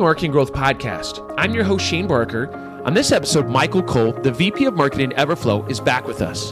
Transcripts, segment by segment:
the Marketing Growth Podcast. I'm your host, Shane Barker. On this episode, Michael Cole, the VP of Marketing at Everflow, is back with us.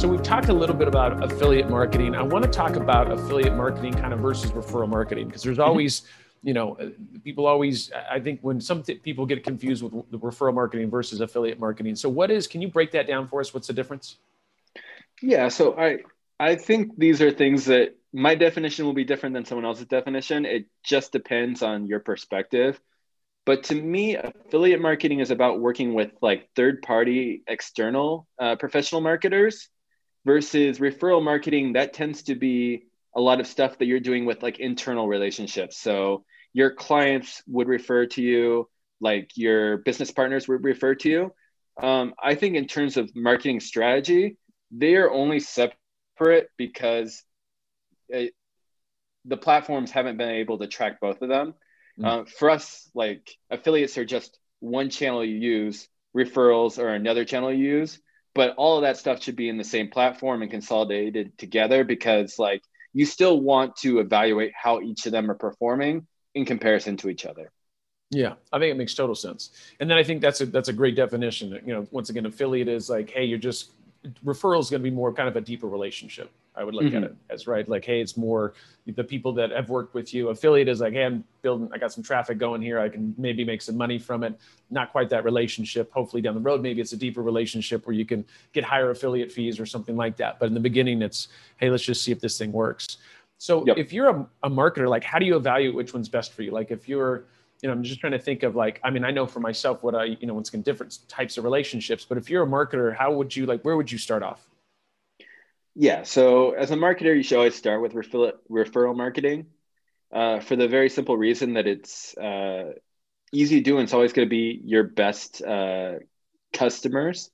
So, we've talked a little bit about affiliate marketing. I want to talk about affiliate marketing kind of versus referral marketing because there's mm-hmm. always, you know, uh, people always, I think when some t- people get confused with the referral marketing versus affiliate marketing. So, what is, can you break that down for us? What's the difference? Yeah. So, I, I think these are things that my definition will be different than someone else's definition. It just depends on your perspective. But to me, affiliate marketing is about working with like third party external uh, professional marketers versus referral marketing. That tends to be a lot of stuff that you're doing with like internal relationships. So your clients would refer to you, like your business partners would refer to you. Um, I think in terms of marketing strategy, they are only separate because it, the platforms haven't been able to track both of them. Mm. Uh, for us, like affiliates are just one channel you use, referrals are another channel you use, but all of that stuff should be in the same platform and consolidated together because like you still want to evaluate how each of them are performing in comparison to each other. Yeah, I think it makes total sense. And then I think that's a that's a great definition. You know, once again, affiliate is like, hey, you're just referral is going to be more kind of a deeper relationship. I would look mm-hmm. at it as right, like, hey, it's more the people that have worked with you. Affiliate is like, hey, I'm building, I got some traffic going here. I can maybe make some money from it. Not quite that relationship. Hopefully down the road, maybe it's a deeper relationship where you can get higher affiliate fees or something like that. But in the beginning, it's, hey, let's just see if this thing works. So yep. if you're a, a marketer, like, how do you evaluate which one's best for you? Like, if you're you know, I'm just trying to think of like, I mean, I know for myself what I, you know, it's in different types of relationships, but if you're a marketer, how would you like, where would you start off? Yeah. So as a marketer, you should always start with refill, referral marketing uh, for the very simple reason that it's uh, easy to do and it's always going to be your best uh, customers.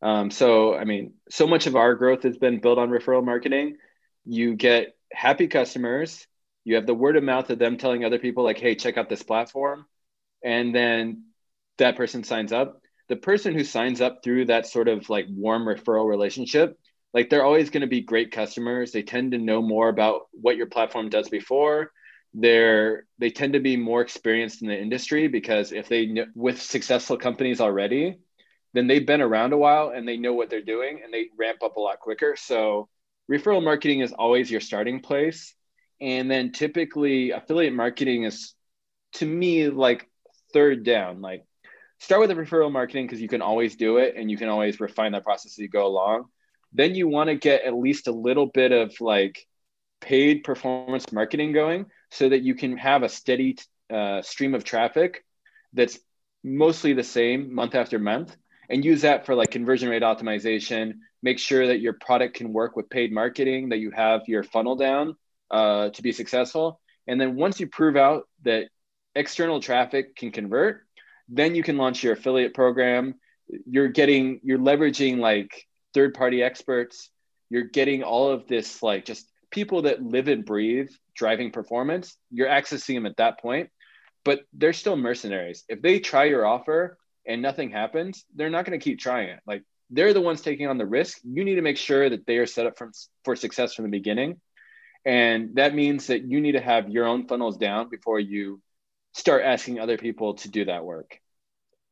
Um, so, I mean, so much of our growth has been built on referral marketing. You get happy customers you have the word of mouth of them telling other people like hey check out this platform. And then that person signs up. The person who signs up through that sort of like warm referral relationship like they're always going to be great customers. They tend to know more about what your platform does before. They're they tend to be more experienced in the industry because if they with successful companies already then they've been around a while and they know what they're doing and they ramp up a lot quicker. So referral marketing is always your starting place and then typically affiliate marketing is to me like third down. Like start with the referral marketing because you can always do it and you can always refine that process as you go along. Then you want to get at least a little bit of like paid performance marketing going so that you can have a steady uh, stream of traffic that's mostly the same month after month and use that for like conversion rate optimization make sure that your product can work with paid marketing that you have your funnel down uh, to be successful. And then once you prove out that external traffic can convert, then you can launch your affiliate program. You're getting, you're leveraging like third party experts. You're getting all of this, like just people that live and breathe driving performance. You're accessing them at that point, but they're still mercenaries. If they try your offer and nothing happens, they're not going to keep trying it. Like they're the ones taking on the risk. You need to make sure that they are set up for, for success from the beginning. And that means that you need to have your own funnels down before you start asking other people to do that work.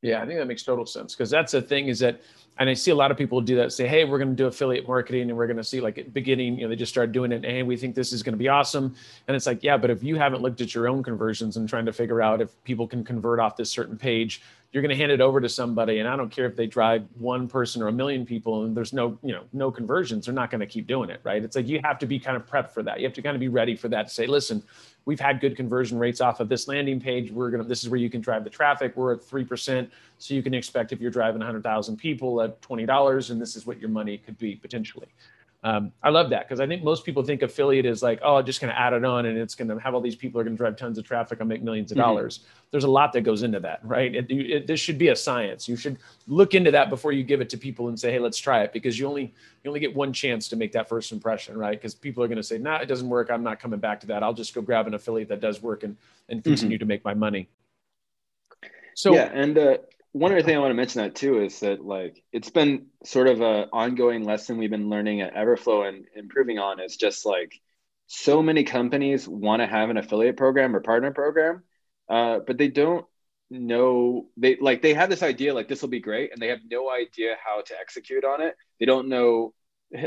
Yeah, I think that makes total sense because that's the thing is that, and I see a lot of people do that say, hey, we're going to do affiliate marketing and we're going to see like at beginning, you know, they just start doing it and we think this is going to be awesome. And it's like, yeah, but if you haven't looked at your own conversions and trying to figure out if people can convert off this certain page, you're going to hand it over to somebody and i don't care if they drive one person or a million people and there's no you know no conversions they're not going to keep doing it right? It's like you have to be kind of prepped for that. You have to kind of be ready for that to say listen we've had good conversion rates off of this landing page. We're going to this is where you can drive the traffic. We're at 3% so you can expect if you're driving 100000 people at $20 and this is what your money could be potentially um, I love that because I think most people think affiliate is like, oh, just going to add it on and it's going to have all these people are going to drive tons of traffic and make millions of mm-hmm. dollars. There's a lot that goes into that, right? It, it, this should be a science. You should look into that before you give it to people and say, hey, let's try it because you only you only get one chance to make that first impression, right? Because people are going to say, nah, it doesn't work. I'm not coming back to that. I'll just go grab an affiliate that does work and and mm-hmm. continue mm-hmm. to make my money. So yeah, and uh, one other thing I want to mention that too is that like it's been sort of a ongoing lesson we've been learning at Everflow and improving on is just like so many companies want to have an affiliate program or partner program, uh, but they don't know they like they have this idea like this will be great and they have no idea how to execute on it. They don't know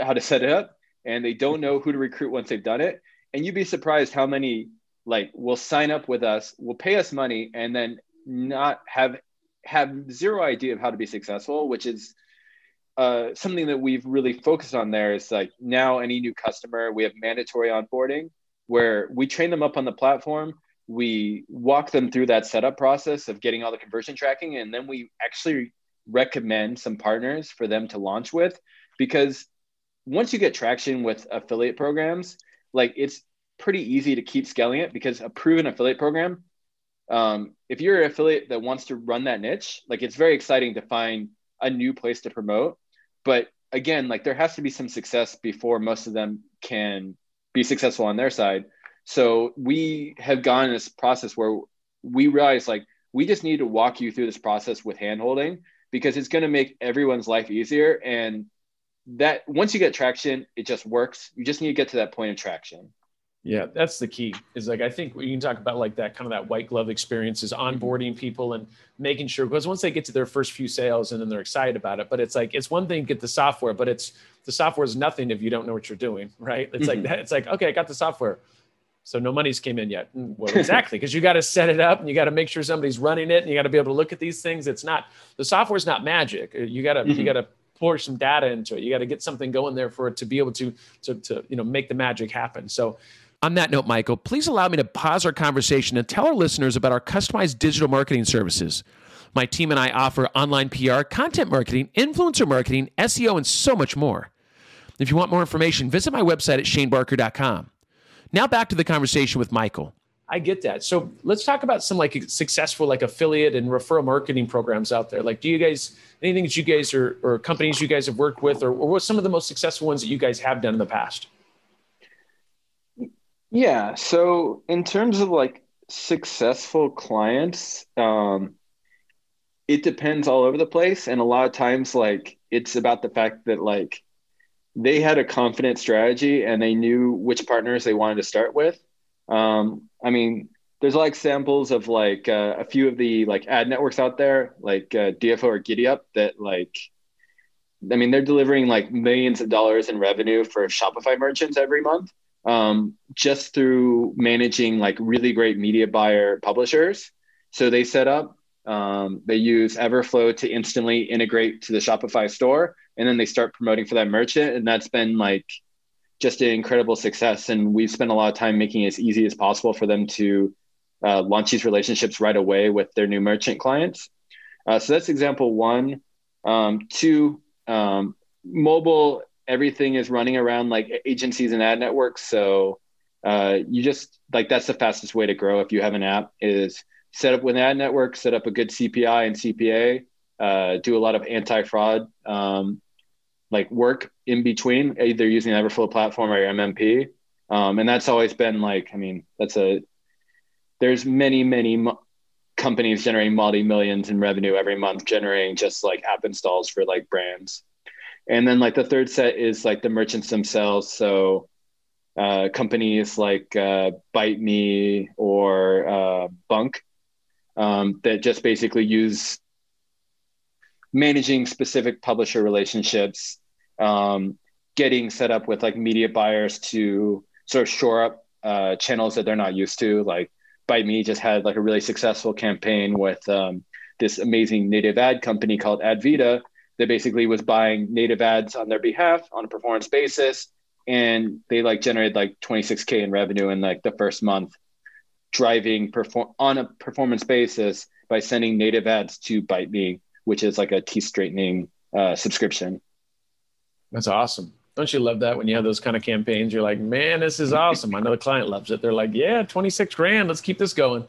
how to set it up and they don't know who to recruit once they've done it. And you'd be surprised how many like will sign up with us will pay us money and then not have have zero idea of how to be successful which is uh, something that we've really focused on there is like now any new customer we have mandatory onboarding where we train them up on the platform. We walk them through that setup process of getting all the conversion tracking and then we actually recommend some partners for them to launch with because once you get traction with affiliate programs like it's pretty easy to keep scaling it because a proven affiliate program um, if you're an affiliate that wants to run that niche like it's very exciting to find a new place to promote but again like there has to be some success before most of them can be successful on their side so we have gone in this process where we realize like we just need to walk you through this process with handholding because it's going to make everyone's life easier. And that once you get traction, it just works. You just need to get to that point of traction. Yeah, that's the key. Is like I think you can talk about like that kind of that white glove experience is mm-hmm. onboarding people and making sure because once they get to their first few sales and then they're excited about it, but it's like it's one thing to get the software, but it's the software is nothing if you don't know what you're doing, right? It's mm-hmm. like that. It's like okay, I got the software. So no money's came in yet. Mm, well, exactly, because you got to set it up and you got to make sure somebody's running it and you got to be able to look at these things. It's not the software's not magic. Uh, you got to mm-hmm. you got to pour some data into it. You got to get something going there for it to be able to to to you know make the magic happen. So on that note, Michael, please allow me to pause our conversation and tell our listeners about our customized digital marketing services. My team and I offer online PR, content marketing, influencer marketing, SEO, and so much more. If you want more information, visit my website at shanebarker.com. Now back to the conversation with Michael. I get that. So let's talk about some like successful like affiliate and referral marketing programs out there. Like, do you guys anything that you guys are or companies you guys have worked with, or, or what's some of the most successful ones that you guys have done in the past? Yeah. So in terms of like successful clients, um, it depends all over the place, and a lot of times like it's about the fact that like they had a confident strategy and they knew which partners they wanted to start with. Um, I mean, there's like samples of like uh, a few of the like ad networks out there, like uh, DFO or GiddyUp, that like, I mean, they're delivering like millions of dollars in revenue for Shopify merchants every month, um, just through managing like really great media buyer publishers. So they set up, um, they use Everflow to instantly integrate to the Shopify store and then they start promoting for that merchant and that's been like just an incredible success. And we've spent a lot of time making it as easy as possible for them to uh, launch these relationships right away with their new merchant clients. Uh, so that's example one. Um, two um, mobile everything is running around like agencies and ad networks so uh, you just like that's the fastest way to grow if you have an app is set up with an ad network set up a good cpi and cpa uh, do a lot of anti-fraud um, like work in between, either using Everflow platform or MMP. Um, and that's always been like, I mean, that's a, there's many, many companies generating multi millions in revenue every month, generating just like app installs for like brands. And then like the third set is like the merchants themselves. So uh, companies like uh, Bite Me or uh, Bunk um, that just basically use managing specific publisher relationships um, getting set up with like media buyers to sort of shore up uh, channels that they're not used to. Like Bite Me just had like a really successful campaign with um, this amazing native ad company called Advita that basically was buying native ads on their behalf on a performance basis. And they like generated like 26K in revenue in like the first month driving perform on a performance basis by sending native ads to Bite Me, which is like a teeth straightening uh, subscription. That's awesome. Don't you love that when you have those kind of campaigns? You're like, man, this is awesome. I know the client loves it. They're like, yeah, 26 grand. Let's keep this going.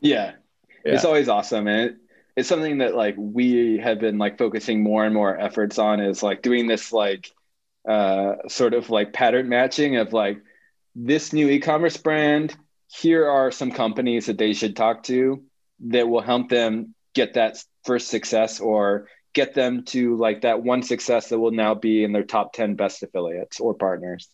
Yeah. yeah. It's always awesome. And it's something that like we have been like focusing more and more efforts on is like doing this like uh, sort of like pattern matching of like this new e-commerce brand. Here are some companies that they should talk to that will help them get that first success or get them to like that one success that will now be in their top 10 best affiliates or partners.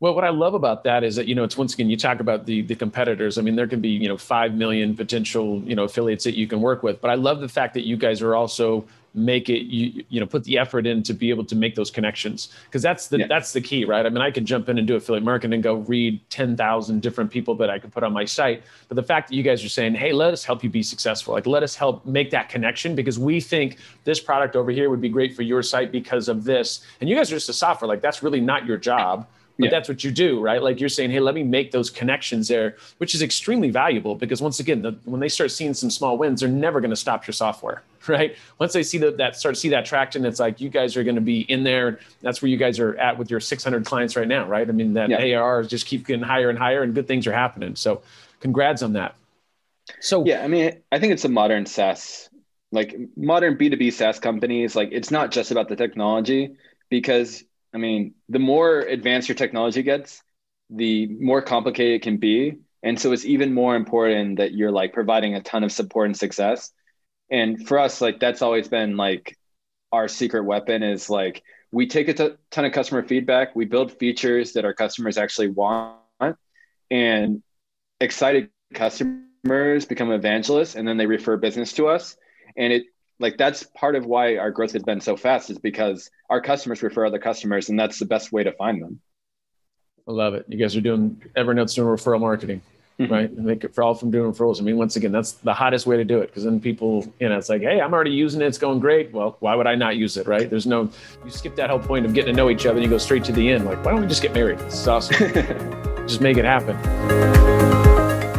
Well, what I love about that is that you know it's once again you talk about the the competitors. I mean, there can be you know five million potential you know affiliates that you can work with, but I love the fact that you guys are also make it you you know put the effort in to be able to make those connections because that's the yeah. that's the key right i mean i can jump in and do affiliate marketing and go read 10,000 different people that i could put on my site but the fact that you guys are saying hey let us help you be successful like let us help make that connection because we think this product over here would be great for your site because of this and you guys are just a software like that's really not your job but yeah. that's what you do, right? Like you're saying, hey, let me make those connections there, which is extremely valuable because once again, the, when they start seeing some small wins, they're never going to stop your software, right? Once they see that, that start to see that traction, it's like you guys are going to be in there. That's where you guys are at with your 600 clients right now, right? I mean, that yeah. ARR just keep getting higher and higher, and good things are happening. So, congrats on that. So yeah, I mean, I think it's a modern SaaS, like modern B2B SaaS companies. Like it's not just about the technology because I mean, the more advanced your technology gets, the more complicated it can be. And so it's even more important that you're like providing a ton of support and success. And for us, like that's always been like our secret weapon is like we take a t- ton of customer feedback, we build features that our customers actually want, and excited customers become evangelists and then they refer business to us. And it like that's part of why our growth has been so fast is because our customers refer other customers and that's the best way to find them. I love it. You guys are doing evernote's doing referral marketing mm-hmm. right? And make it for all from doing referrals. I mean once again that's the hottest way to do it because then people you know it's like hey i'm already using it. It's going great. Well why would i not use it right? There's no you skip that whole point of getting to know each other and you go straight to the end. Like why don't we just get married? This is awesome. Just make it happen.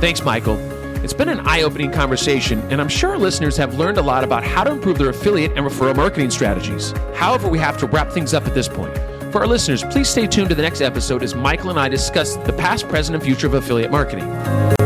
Thanks michael it's been an eye opening conversation, and I'm sure our listeners have learned a lot about how to improve their affiliate and referral marketing strategies. However, we have to wrap things up at this point. For our listeners, please stay tuned to the next episode as Michael and I discuss the past, present, and future of affiliate marketing.